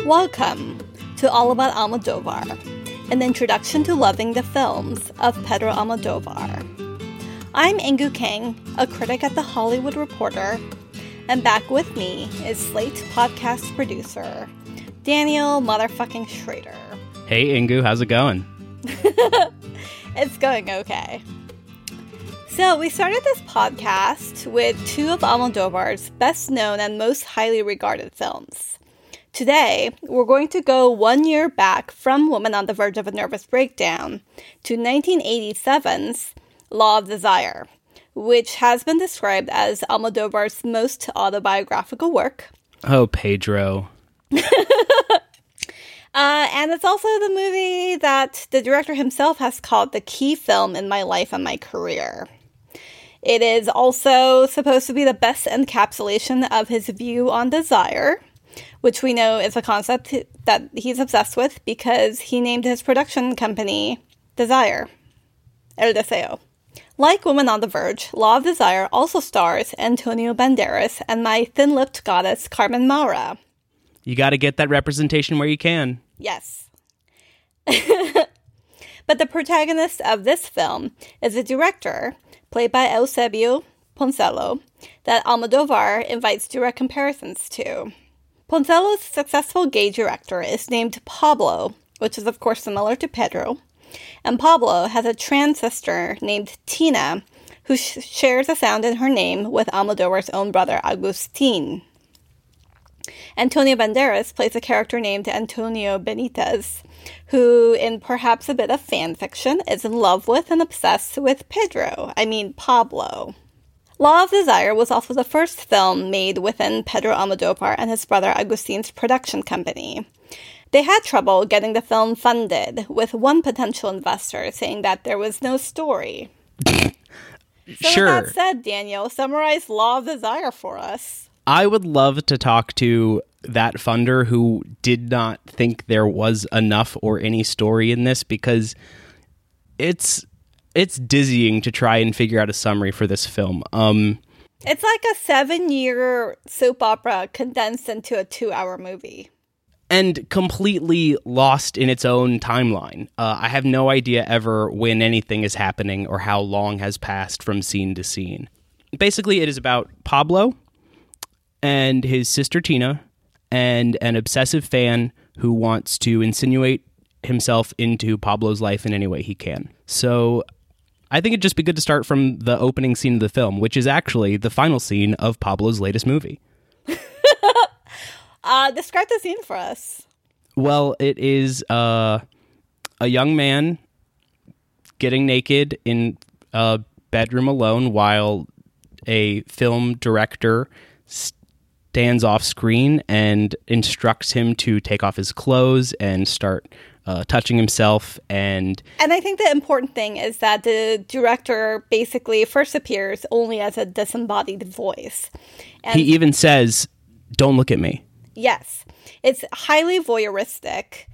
Welcome to All About Almodovar, an introduction to loving the films of Pedro Almodovar. I'm Inkoo Kang, a critic at The Hollywood Reporter, and back with me is Slate podcast producer, Daniel motherfucking Schrader. Hey Ingu, how's it going? it's going okay. So, we started this podcast with two of Almodovar's best known and most highly regarded films. Today, we're going to go one year back from Woman on the Verge of a Nervous Breakdown to 1987's Law of Desire, which has been described as Almodovar's most autobiographical work. Oh, Pedro. Uh, and it's also the movie that the director himself has called the key film in my life and my career. It is also supposed to be the best encapsulation of his view on desire, which we know is a concept that he's obsessed with because he named his production company Desire, El Deseo. Like Woman on the Verge, Law of Desire also stars Antonio Banderas and my thin lipped goddess Carmen Maura. You got to get that representation where you can. Yes. but the protagonist of this film is a director, played by Eusebio Poncela, that Almodovar invites direct comparisons to. Poncela's successful gay director is named Pablo, which is of course similar to Pedro, and Pablo has a trans sister named Tina, who sh- shares a sound in her name with Almodovar's own brother Agustin. Antonio Banderas plays a character named Antonio Benitez, who, in perhaps a bit of fan fiction, is in love with and obsessed with Pedro, I mean Pablo. Law of Desire was also the first film made within Pedro Almodovar and his brother Agustin's production company. They had trouble getting the film funded, with one potential investor saying that there was no story. so, sure. with that said, Daniel, summarize Law of Desire for us. I would love to talk to that funder who did not think there was enough or any story in this because it's it's dizzying to try and figure out a summary for this film. Um it's like a 7-year soap opera condensed into a 2-hour movie and completely lost in its own timeline. Uh, I have no idea ever when anything is happening or how long has passed from scene to scene. Basically, it is about Pablo, and his sister Tina and an obsessive fan who wants to insinuate himself into Pablo's life in any way he can. So I think it'd just be good to start from the opening scene of the film, which is actually the final scene of Pablo's latest movie. uh, describe the scene for us. Well, it is uh, a young man getting naked in a bedroom alone while a film director stands off screen and instructs him to take off his clothes and start uh, touching himself and and i think the important thing is that the director basically first appears only as a disembodied voice. And he even says don't look at me. Yes. It's highly voyeuristic.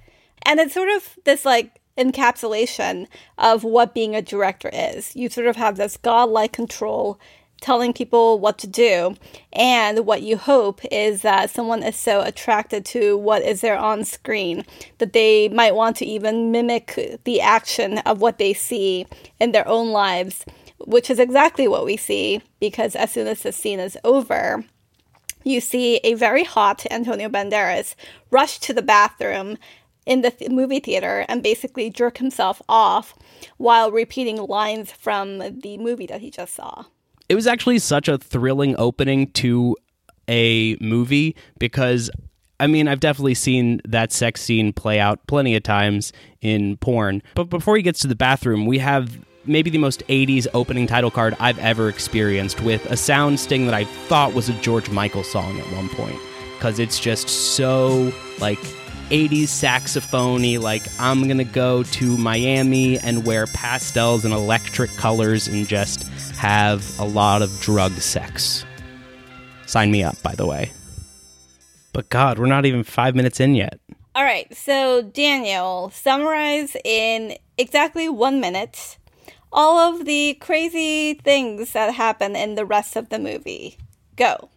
And it's sort of this like encapsulation of what being a director is. You sort of have this godlike control telling people what to do. And what you hope is that someone is so attracted to what is there on screen that they might want to even mimic the action of what they see in their own lives, which is exactly what we see because as soon as the scene is over, you see a very hot Antonio Banderas rush to the bathroom in the th- movie theater and basically jerk himself off while repeating lines from the movie that he just saw it was actually such a thrilling opening to a movie because I mean, I've definitely seen that sex scene play out plenty of times in porn. But before he gets to the bathroom, we have maybe the most 80s opening title card I've ever experienced with a sound sting that I thought was a George Michael song at one point. Because it's just so, like, 80s saxophony, like, I'm gonna go to Miami and wear pastels and electric colors and just have a lot of drug sex. Sign me up, by the way. But God, we're not even five minutes in yet. All right, so Daniel, summarize in exactly one minute all of the crazy things that happen in the rest of the movie. Go.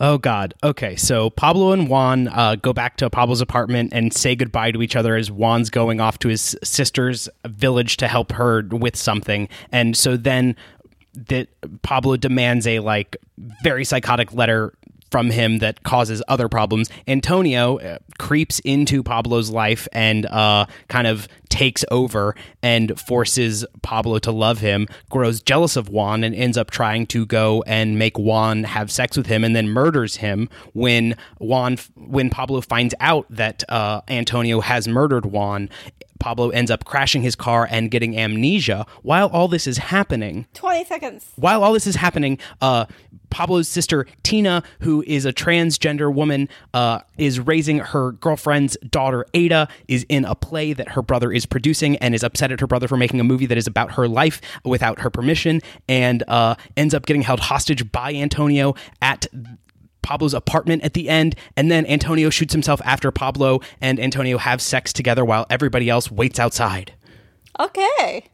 Oh God. Okay, so Pablo and Juan uh, go back to Pablo's apartment and say goodbye to each other as Juan's going off to his sister's village to help her with something, and so then that Pablo demands a like very psychotic letter from him that causes other problems. Antonio uh, creeps into Pablo's life and uh, kind of takes over and forces Pablo to love him, grows jealous of Juan, and ends up trying to go and make Juan have sex with him, and then murders him when Juan when Pablo finds out that uh, Antonio has murdered Juan. Pablo ends up crashing his car and getting amnesia. While all this is happening, 20 seconds. while all this is happening, uh, Pablo's sister Tina, who is a transgender woman, uh, is raising her girlfriend's daughter Ada. Is in a play that her brother is producing and is upset at her brother for making a movie that is about her life without her permission, and uh, ends up getting held hostage by Antonio at Pablo's apartment at the end, and then Antonio shoots himself after Pablo and Antonio have sex together while everybody else waits outside. Okay.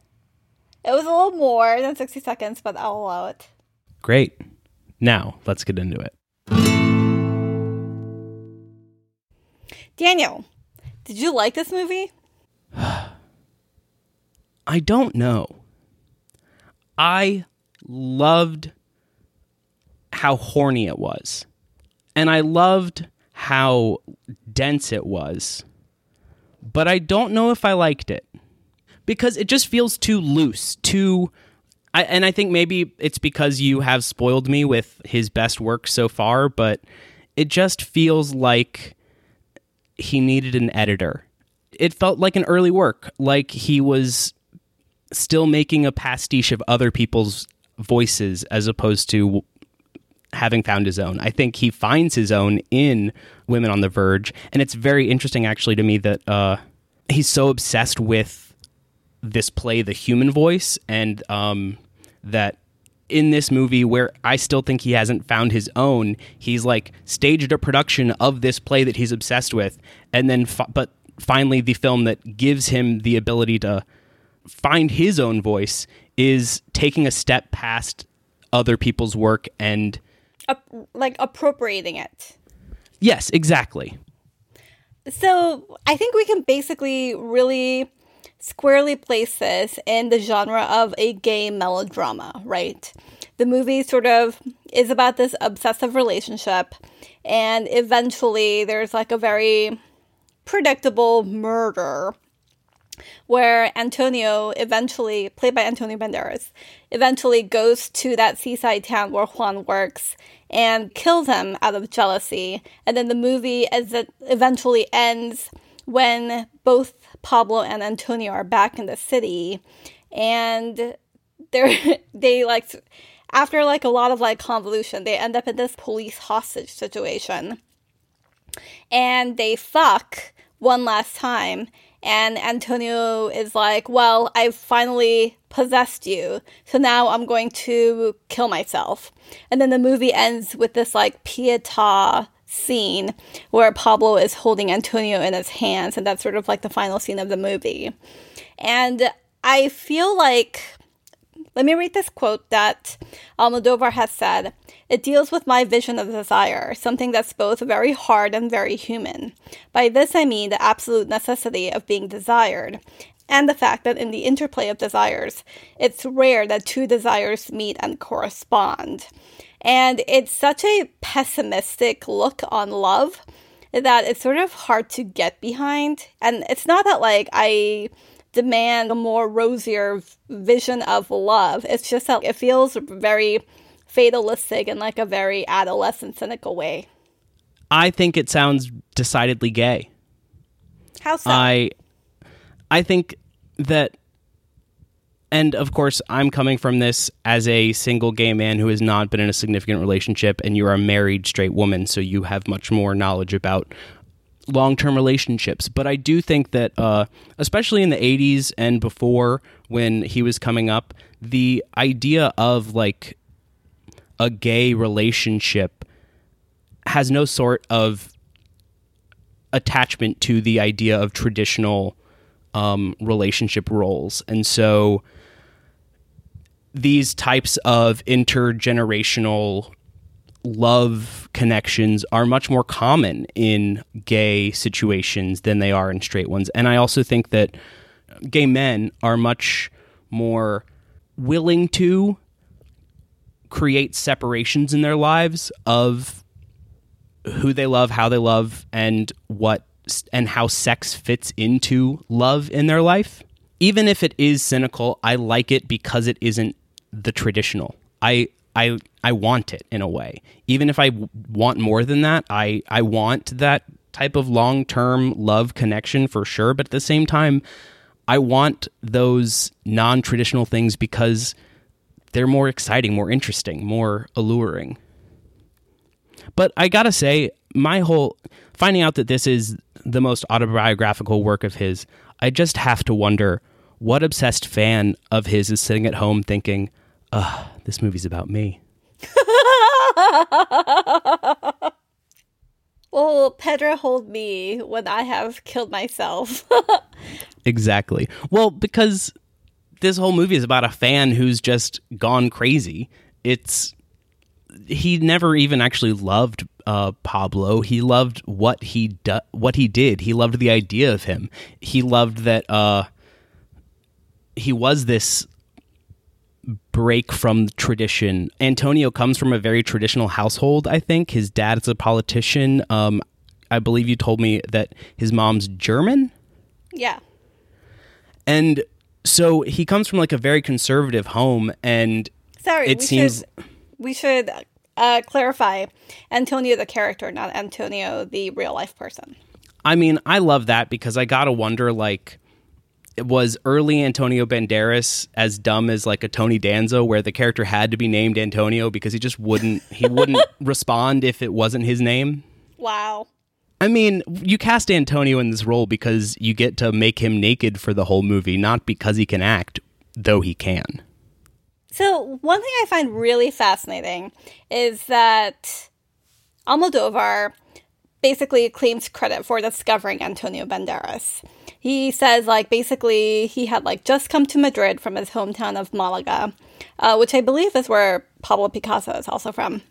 It was a little more than 60 seconds, but I'll allow it. Great. Now, let's get into it. Daniel, did you like this movie? I don't know. I loved how horny it was. And I loved how dense it was. But I don't know if I liked it. Because it just feels too loose, too I, and I think maybe it's because you have spoiled me with his best work so far, but it just feels like he needed an editor. It felt like an early work, like he was still making a pastiche of other people's voices as opposed to having found his own. I think he finds his own in Women on the Verge, and it's very interesting actually to me that uh, he's so obsessed with this play, The Human Voice, and um, that in this movie where I still think he hasn't found his own, he's like staged a production of this play that he's obsessed with, and then fi- but finally the film that gives him the ability to find his own voice is taking a step past other people's work and like appropriating it. yes, exactly. So I think we can basically really squarely place this in the genre of a gay melodrama, right? The movie sort of is about this obsessive relationship, and eventually there's like a very predictable murder where Antonio eventually, played by Antonio Banderas, eventually goes to that seaside town where Juan works and kills him out of jealousy. And then the movie as it eventually ends when both Pablo and Antonio are back in the city and they're they like after like a lot of like convolution, they end up in this police hostage situation. And they fuck one last time and Antonio is like, Well, I've finally possessed you, so now I'm going to kill myself. And then the movie ends with this like pieta scene where Pablo is holding Antonio in his hands, and that's sort of like the final scene of the movie. And I feel like let me read this quote that Almodovar has said. It deals with my vision of desire, something that's both very hard and very human. By this I mean the absolute necessity of being desired, and the fact that in the interplay of desires, it's rare that two desires meet and correspond. And it's such a pessimistic look on love that it's sort of hard to get behind. And it's not that like I demand a more rosier vision of love. It's just that it feels very fatalistic in like a very adolescent, cynical way. I think it sounds decidedly gay. How so? I I think that and of course I'm coming from this as a single gay man who has not been in a significant relationship and you are a married straight woman so you have much more knowledge about long-term relationships but I do think that uh, especially in the 80s and before when he was coming up the idea of like a gay relationship has no sort of attachment to the idea of traditional um, relationship roles. And so these types of intergenerational love connections are much more common in gay situations than they are in straight ones. And I also think that gay men are much more willing to create separations in their lives of who they love, how they love, and what and how sex fits into love in their life. Even if it is cynical, I like it because it isn't the traditional. I I I want it in a way. Even if I want more than that, I I want that type of long-term love connection for sure, but at the same time I want those non-traditional things because they're more exciting, more interesting, more alluring. But I got to say my whole finding out that this is the most autobiographical work of his, I just have to wonder what obsessed fan of his is sitting at home thinking, ugh, this movie's about me. well, Pedro hold me when I have killed myself. exactly. Well, because this whole movie is about a fan who's just gone crazy. It's he never even actually loved uh, Pablo. He loved what he do- what he did. He loved the idea of him. He loved that uh, he was this break from tradition. Antonio comes from a very traditional household, I think. His dad is a politician. Um, I believe you told me that his mom's German. Yeah. And so he comes from like a very conservative home and Sorry, it we seems should, we should uh, clarify Antonio the character, not Antonio the real life person. I mean, I love that because I got to wonder like was early Antonio Banderas as dumb as like a Tony Danza where the character had to be named Antonio because he just wouldn't he wouldn't respond if it wasn't his name? Wow. I mean, you cast Antonio in this role because you get to make him naked for the whole movie, not because he can act, though he can. So, one thing I find really fascinating is that Almodovar basically claims credit for discovering Antonio Banderas. He says, like, basically, he had, like, just come to Madrid from his hometown of Malaga, uh, which I believe is where Pablo Picasso is also from,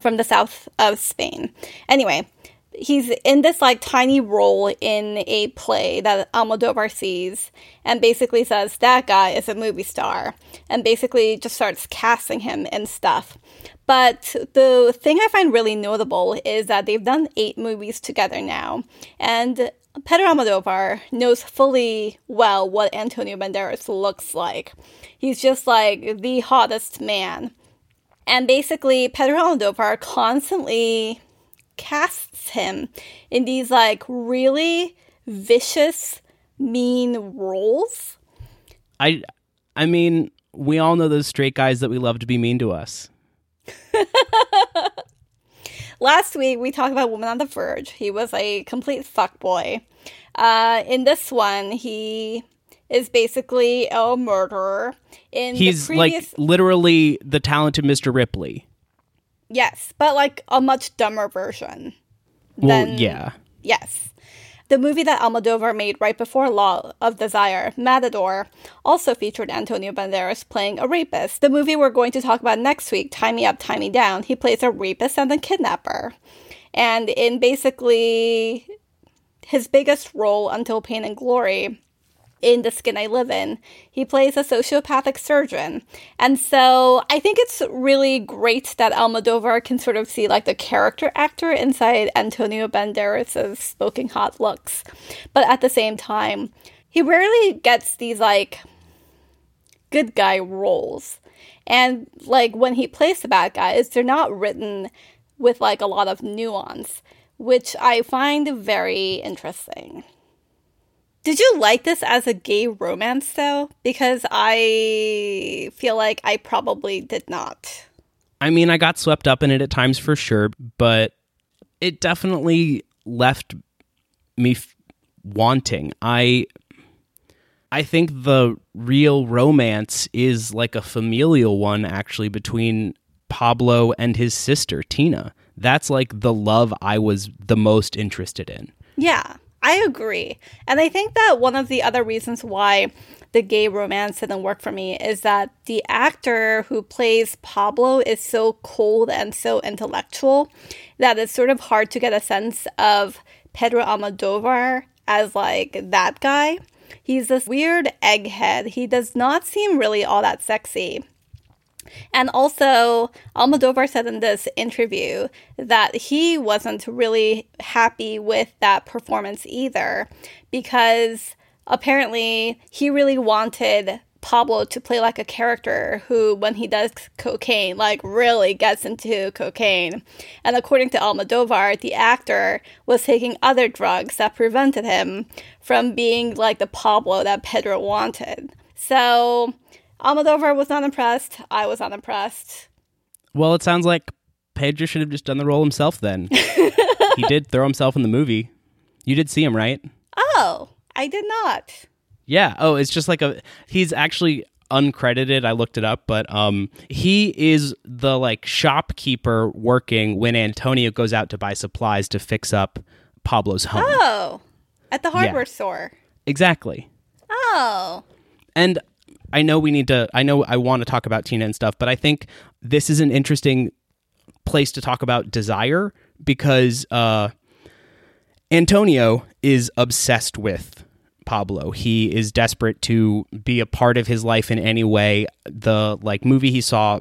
from the south of Spain. Anyway, he's in this like tiny role in a play that Almodovar sees and basically says that guy is a movie star and basically just starts casting him and stuff. But the thing I find really notable is that they've done eight movies together now, and Pedro Almodovar knows fully well what Antonio Banderas looks like. He's just like the hottest man. And basically, Pedro Almodovar constantly casts him in these like really vicious, mean roles. I I mean, we all know those straight guys that we love to be mean to us. Last week we talked about Woman on the Verge. He was a complete fuckboy. Uh, in this one, he is basically a murderer. In He's previous... like literally the talented Mr. Ripley. Yes, but like a much dumber version. Well, than... yeah. Yes. The movie that Almodovar made right before Law of Desire, Matador, also featured Antonio Banderas playing a rapist. The movie we're going to talk about next week, Tie Me Up, Tie Me Down, he plays a rapist and a kidnapper. And in basically his biggest role until Pain and Glory, in The Skin I Live In, he plays a sociopathic surgeon. And so I think it's really great that Almodovar can sort of see like the character actor inside Antonio Banderas' smoking hot looks. But at the same time, he rarely gets these like good guy roles. And like when he plays the bad guys, they're not written with like a lot of nuance, which I find very interesting. Did you like this as a gay romance though? Because I feel like I probably did not. I mean, I got swept up in it at times for sure, but it definitely left me f- wanting. I I think the real romance is like a familial one actually between Pablo and his sister Tina. That's like the love I was the most interested in. Yeah. I agree. And I think that one of the other reasons why the gay romance didn't work for me is that the actor who plays Pablo is so cold and so intellectual that it's sort of hard to get a sense of Pedro Almodovar as like that guy. He's this weird egghead. He does not seem really all that sexy. And also, Almodovar said in this interview that he wasn't really happy with that performance either because apparently he really wanted Pablo to play like a character who, when he does cocaine, like really gets into cocaine. And according to Almodovar, the actor was taking other drugs that prevented him from being like the Pablo that Pedro wanted. So Almodovar was not impressed. I was not impressed. Well, it sounds like Pedro should have just done the role himself then. he did throw himself in the movie. You did see him, right? Oh, I did not. Yeah. Oh, it's just like a. He's actually uncredited. I looked it up, but um, he is the like shopkeeper working when Antonio goes out to buy supplies to fix up Pablo's home. Oh, at the hardware Yeah. store. Exactly. Oh, And I know we need to. I know I want to talk about Tina and stuff, but I think this is an interesting place to talk about desire because uh, Antonio is obsessed with Pablo. He is desperate to be a part of his life in any way. The like movie he saw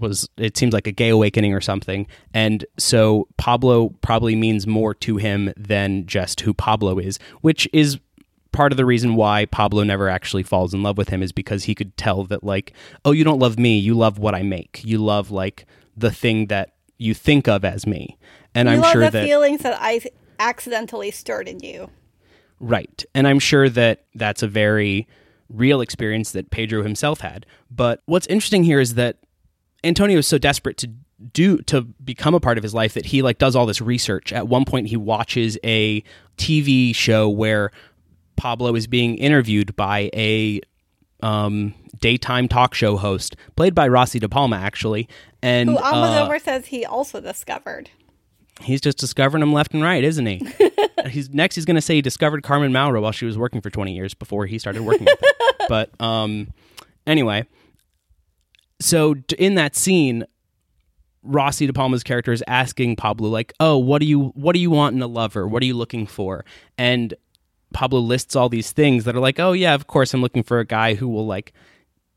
was it seems like a gay awakening or something. And so Pablo probably means more to him than just who Pablo is, which is part of the reason why Pablo never actually falls in love with him is because he could tell that like, oh, you don't love me, you love what I make. You love like the thing that you think of as me. And you I'm love sure the that feelings that I accidentally stirred in you. Right. And I'm sure that that's a very real experience that Pedro himself had. But what's interesting here is that Antonio is so desperate to do to become a part of his life that he like does all this research. At one point he watches a TV show where Pablo is being interviewed by a um, daytime talk show host played by Rossy De Palma actually. And Who uh, Almodovar says he also discovered. He's just discovering them left and right, isn't he? he's next. He's going to say he discovered Carmen Maura while she was working for twenty years before he started working with her. But um, anyway, so in that scene, Rossy De Palma's character is asking Pablo like, "Oh, what do you what do you want in a lover? What are you looking for?" And Pablo lists all these things that are like, "Oh yeah, of course I'm looking for a guy who will like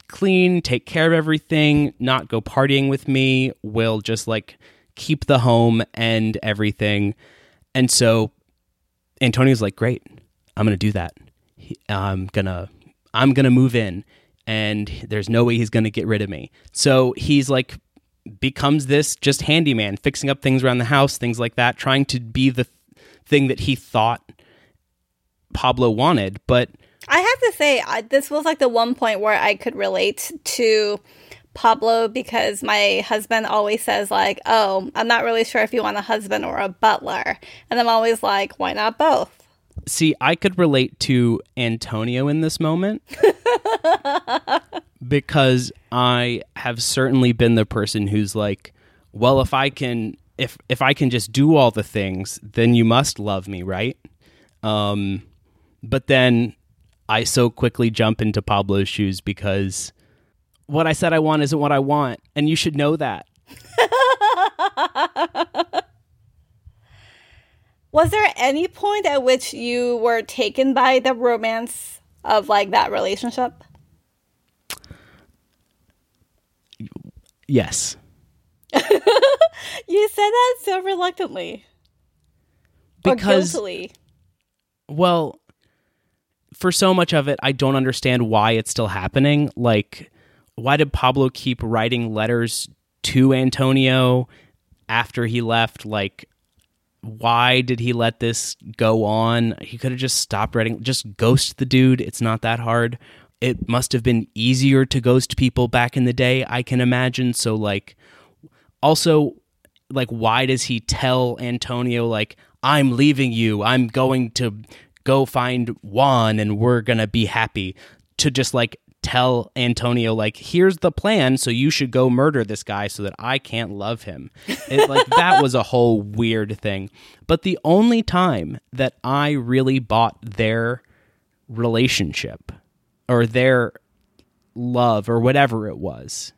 clean, take care of everything, not go partying with me, will just like keep the home and everything." And so Antonio's like, "Great. I'm to do that. I'm to I'm to move in and there's no way he's to get rid of me." So he's like becomes this just handyman, fixing up things around the house, things like that, trying to be the thing that he thought Pablo wanted, but I have to say, I, this was like the one point where I could relate to Pablo because my husband always says like, "Oh, I'm not really sure if you want a husband or a butler," and I'm always like, "Why not both?" See, I could relate to Antonio in this moment because I have certainly been the person who's like, well, if I can if if I can just do all the things, then you must love me, right? Um but then I so quickly jump into Pablo's shoes because what I said I want isn't what I want, and you should know that. Was there any point at which you were taken by the romance of like that relationship? Yes. You said that so reluctantly or Because. Well, for so much of it, I don't understand why it's still happening. Like, why did Pablo keep writing letters to Antonio after he left? Like, why did he let this go on? He could have just stopped writing, just ghost the dude. It's not that hard. It must have been easier to ghost people back in the day, I can imagine. So, like, also, like, why does he tell Antonio, like, I'm leaving you, I'm going to go find Juan and we're gonna be happy, to just like tell Antonio like here's the plan so you should go murder this guy so that I can't love him. It, like that was a whole weird thing. But the only time that I really bought their relationship or their love or whatever it was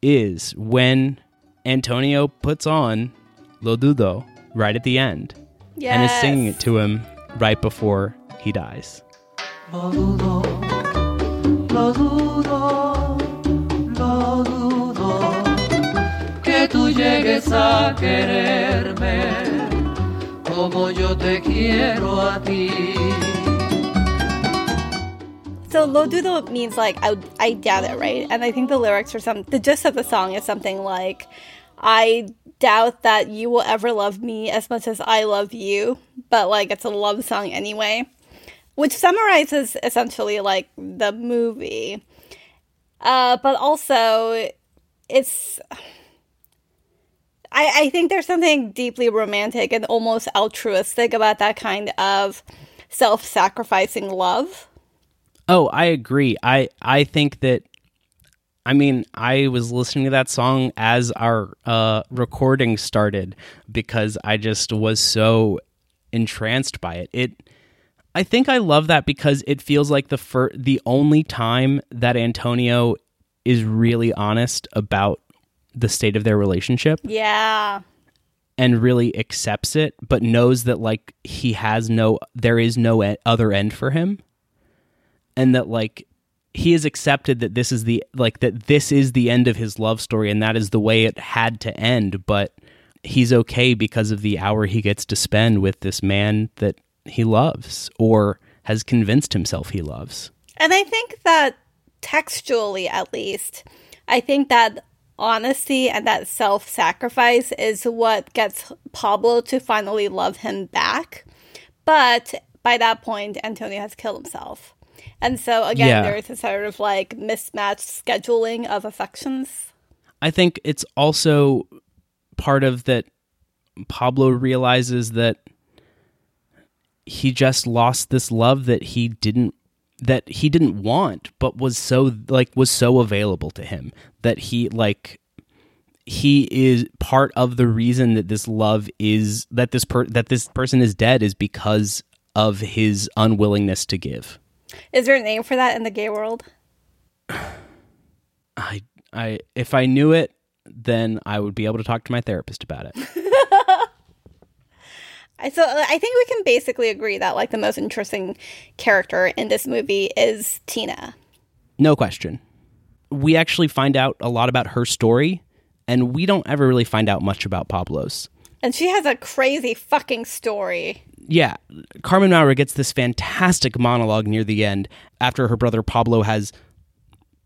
is when Antonio puts on Lo Dudo right at the end Yes. and is singing it to him right before he dies. So lo dudo means like I, I doubt it, right? And I think the lyrics are some. The gist of the song is something like, "I doubt that you will ever love me as much as I love you," but like it's a love song anyway, which summarizes essentially like the movie. Uh, but also, it's. I, I think there's something deeply romantic and almost altruistic about that kind of self-sacrificing love. Oh, I agree. I I think that I mean, I was listening to that song as our uh, recording started because I just was so entranced by it. It I think I love that because it feels like the fir- the only time that Antonio is really honest about the state of their relationship Yeah. and really accepts it but knows that like he has no there is no e- other end for him and that like he has accepted that this is the like that this is the end of his love story and that is the way it had to end but he's okay because of the hour he gets to spend with this man that he loves or has convinced himself he loves And I think that textually, at least, I think that honesty and that self sacrifice is what gets Pablo to finally love him back. But by that point, Antonio has killed himself. And so, again, Yeah. there's a sort of like mismatched scheduling of affections. I think it's also part of that Pablo realizes that he just lost this love that he didn't that he didn't want but was so like was so available to him that he like he is part of the reason that this love is that this per that this person is dead is because of his unwillingness to give. Is there a name for that in the gay world? I I if I knew it then I would be able to talk to my therapist about it. I- So uh, I think we can basically agree that like the most interesting character in this movie is Tina. No question. We actually find out a lot about her story, and we don't ever really find out much about Pablo's. And she has a crazy fucking story. Yeah, Carmen Maura gets this fantastic monologue near the end after her brother Pablo has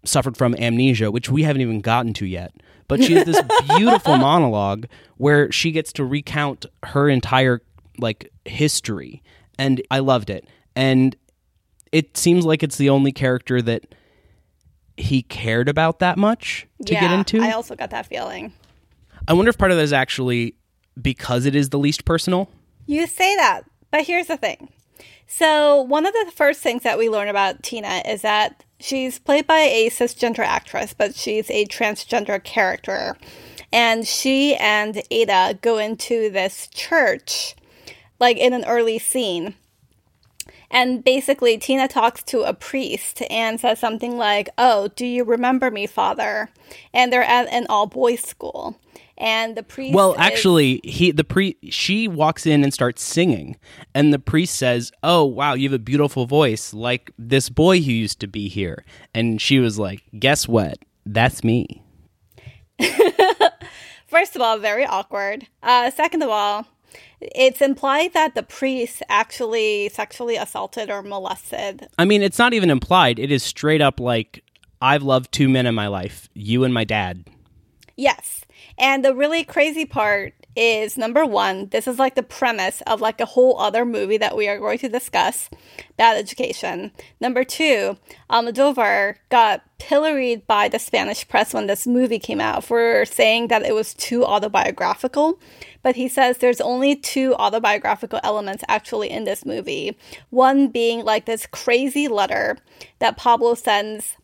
suffered from amnesia, which we haven't even gotten to yet. But she has this beautiful monologue where she gets to recount her entire like history, and I loved it. And it seems like it's the only character that he cared about that much to yeah, get into. I also got that feeling. I wonder if part of that is actually because it is the least personal. You say that, but here's the thing. So, one of the first things that we learn about Tina is that she's played by a cisgender actress, but she's a transgender character. And she and Ada go into this church, like in an early scene. And basically, Tina talks to a priest and says something like, Oh, do you remember me, father? And they're at an all boys school. And the priest. Well, is- actually, he the pre she walks in and starts singing, and the priest says, "Oh, wow, you have a beautiful voice, like this boy who used to be here." And she was like, "Guess what? That's me." First of all, very awkward. Uh, second of all, it's implied that the priest actually sexually assaulted or molested. I mean, it's not even implied; it is straight up like, "I've loved two men in my life, you and my dad." Yes. And the really crazy part is number one, this is like the premise of like a whole other movie that we are going to discuss Bad Education. Number two, Almodovar got pilloried by the Spanish press when this movie came out for saying that it was too autobiographical. But he says there's only two autobiographical elements actually in this movie. One being like this crazy letter that Pablo sends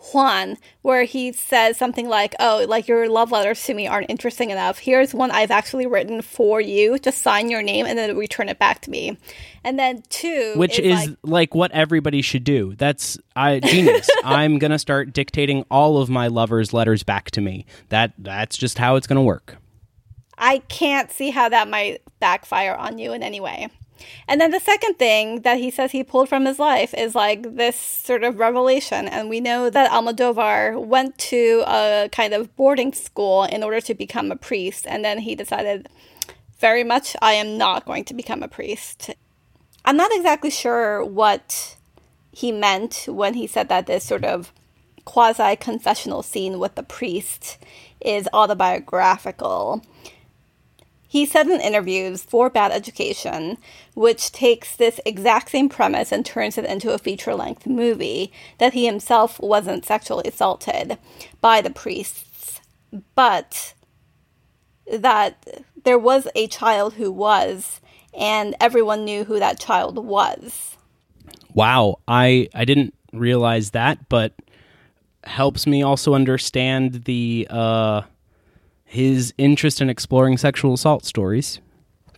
Juan, where he says something like, Oh, like your love letters to me aren't interesting enough. Here's one I've actually written for you. Just sign your name and then return it back to me. And then two, which is, is like, like, what everybody should do. That's I genius. I'm gonna start dictating all of my lovers' letters back to me. That that's just how it's gonna work. I can't see how that might backfire on you in any way. And then the second thing that he says he pulled from his life is like this sort of revelation. And we know that Almodovar went to a kind of boarding school in order to become a priest. And then he decided, very much, I am not going to become a priest. I'm not exactly sure what he meant when he said that this sort of quasi confessional scene with the priest is autobiographical. He said in interviews for Bad Education, which takes this exact same premise and turns it into a feature length movie, that he himself wasn't sexually assaulted by the priests, but that there was a child who was, and everyone knew who that child was. Wow, I I didn't realize that, but helps me also understand the uh his interest in exploring sexual assault stories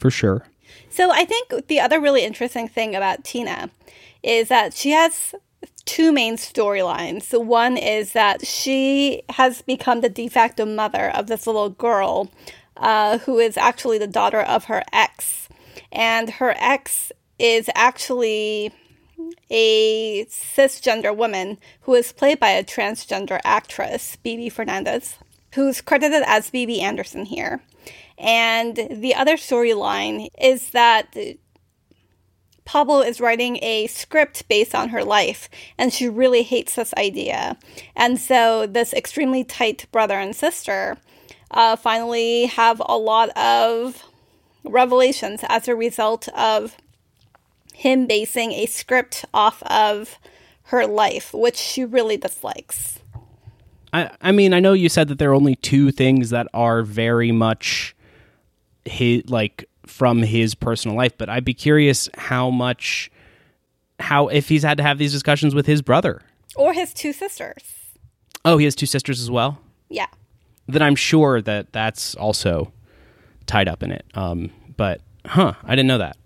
for sure. So I think the other really interesting thing about Tina is that she has two main storylines. So one is that she has become the de facto mother of this little girl uh, who is actually the daughter of her ex. And her ex is actually a cisgender woman who is played by a transgender actress, Bibi Fernandez, who's credited as Bibi Andersen here. And the other storyline is that Pablo is writing a script based on her life, and she really hates this idea. And so, this extremely tight brother and sister uh, finally have a lot of revelations as a result of him basing a script off of her life, which she really dislikes. I I mean, I know you said that there are only two things that are very much his like from his personal life, but I'd be curious how much how if he's had to have these discussions with his brother. Or his two sisters. Oh, he has two sisters as well? Yeah. Then I'm sure that that's also tied up in it. Um, but huh, I didn't know that.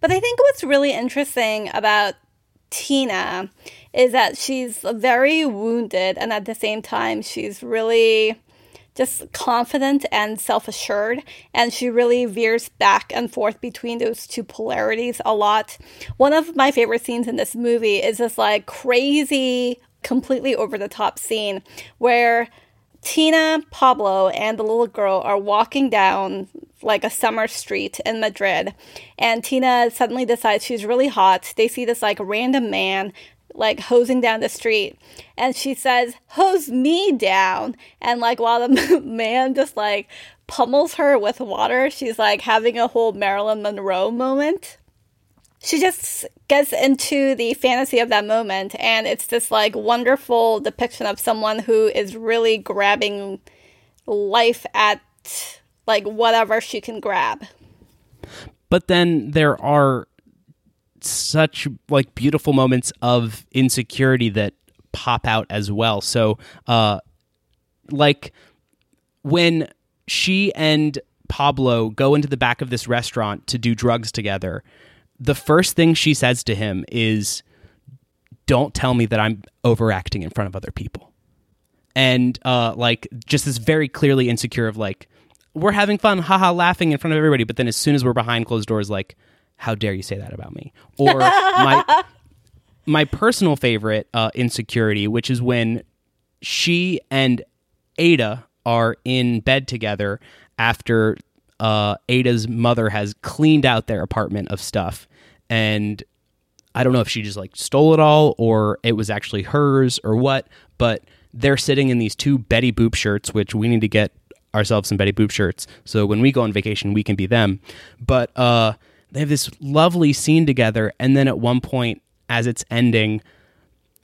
But I think what's really interesting about Tina is that she's very wounded and at the same time she's really just confident and self assured. And she really veers back and forth between those two polarities a lot. One of my favorite scenes in this movie is this like crazy, completely over the top scene where Tina, Pablo, and the little girl are walking down like a summer street in Madrid. And Tina suddenly decides she's really hot. They see this like random man like hosing down the street and she says hose me down and like while the man just like pummels her with water she's like having a whole marilyn monroe moment she just gets into the fantasy of that moment and it's this like wonderful depiction of someone who is really grabbing life at like whatever she can grab But then there are such like beautiful moments of insecurity that pop out as well. So uh like when she and Pablo go into the back of this restaurant to do drugs together, the first thing she says to him is don't tell me that I'm overacting in front of other people. And uh like just this very clearly insecure of like we're having fun, haha, laughing in front of everybody, but then as soon as we're behind closed doors like how dare you say that about me? Or my my personal favorite uh, insecurity, which is when she and Ada are in bed together after uh, Ada's mother has cleaned out their apartment of stuff, and I don't know if she just like stole it all or it was actually hers or what, but they're sitting in these two Betty Boop shirts, which we need to get ourselves some Betty Boop shirts. So when we go on vacation, we can be them. But uh, they have this lovely scene together, and then at one point, as it's ending,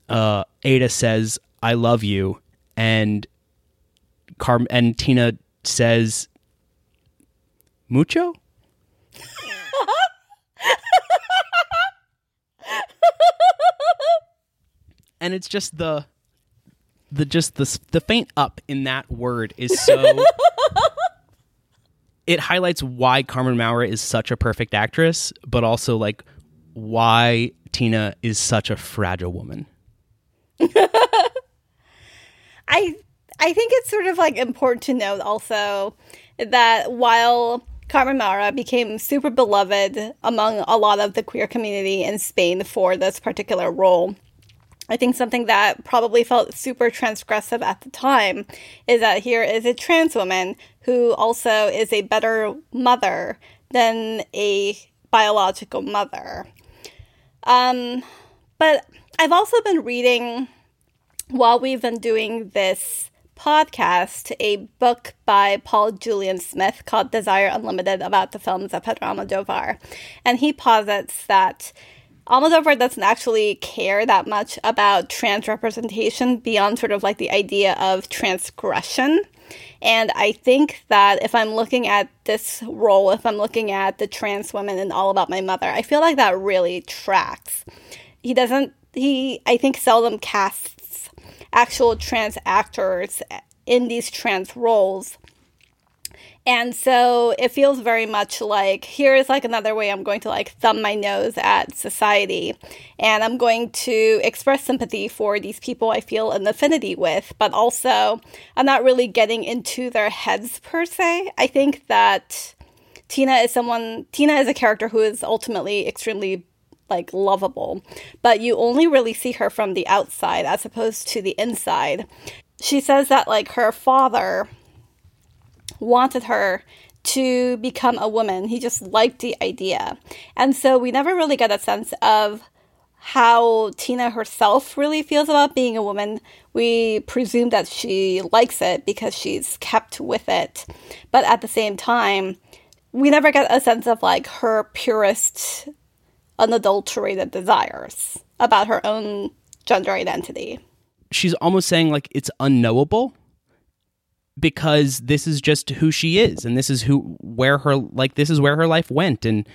uh, Ada says, "I love you," and Car- and Tina says, "Mucho." and it's just the the just the the faint up in that word is so it highlights why Carmen Maura is such a perfect actress, but also like why Tina is such a fragile woman. I I think it's sort of like important to note also that while Carmen Maura became super beloved among a lot of the queer community in Spain for this particular role, I think something that probably felt super transgressive at the time is that here is a trans woman who also is a better mother than a biological mother. Um, but I've also been reading while we've been doing this podcast a book by Paul Julian Smith called Desire Unlimited about the films of Pedro Almodovar. And he posits that Almodovar doesn't actually care that much about trans representation beyond sort of like the idea of transgression. And I think that if I'm looking at this role, if I'm looking at the trans women in All About My Mother, I feel like that really tracks. He doesn't, he, I think, seldom casts actual trans actors in these trans roles. And so it feels very much like here's like another way I'm going to like thumb my nose at society. And I'm going to express sympathy for these people I feel an affinity with, but also I'm not really getting into their heads per se. I think that Tina is someone, Tina is a character who is ultimately extremely like lovable, but you only really see her from the outside as opposed to the inside. She says that like her father wanted her to become a woman. He just liked the idea. And so we never really get a sense of how Tina herself really feels about being a woman. We presume that she likes it because she's kept with it. But at the same time, we never get a sense of like her purest, unadulterated desires about her own gender identity. She's almost saying like it's unknowable because this is just who she is and this is who where her like this is where her life went. And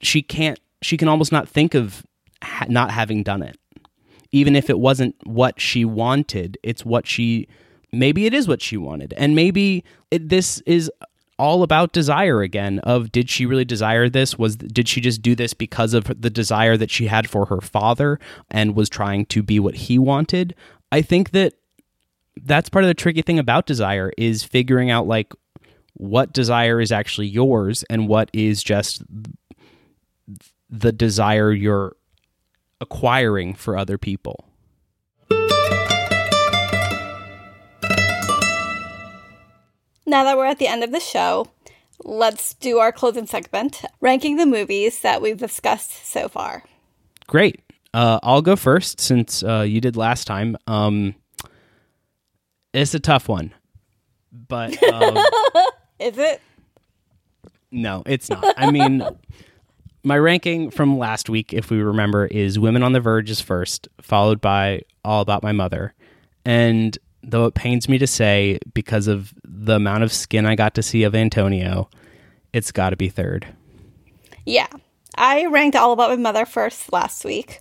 she can't she can almost not think of ha- not having done it. Even if it wasn't what she wanted it's what she maybe it is what she wanted. And maybe it, this is all about desire again of did she really desire this was did she just do this because of the desire that she had for her father and was trying to be what he wanted i think that that's part of the tricky thing about desire is figuring out like what desire is actually yours and what is just the desire you're acquiring for other people. Now that we're at the end of the show, let's do our closing segment ranking the movies that we've discussed so far. Great. Uh, I'll go first since uh, you did last time. Um, it's a tough one, but um, Is it? no, it's not. I mean, my ranking from last week, if we remember, is Women on the Verge is first, followed by All About My Mother. And though it pains me to say, because of the amount of skin I got to see of Antonio, it's got to be third. Yeah. I ranked All About My Mother first last week,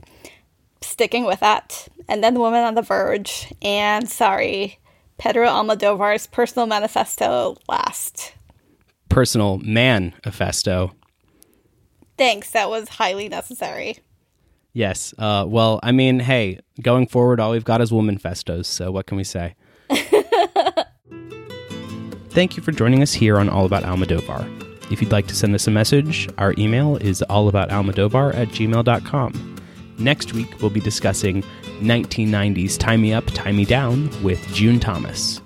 sticking with that. And then The Woman on the Verge. And sorry, Pedro Almodovar's personal manifesto last. Personal manifesto. Thanks, that was highly necessary. Yes. Uh, well, I mean, hey, going forward, all we've got is woman festos. So what can we say? Thank you for joining us here on All About Almodovar. If you'd like to send us a message, our email is allaboutalmodovar at gmail.com. Next week, we'll be discussing 1990s Tie Me Up, Tie Me Down with June Thomas.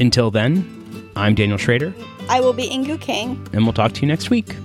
Until then, I'm Daniel Schrader, I will be Inkoo Kang. and we'll talk to you next week.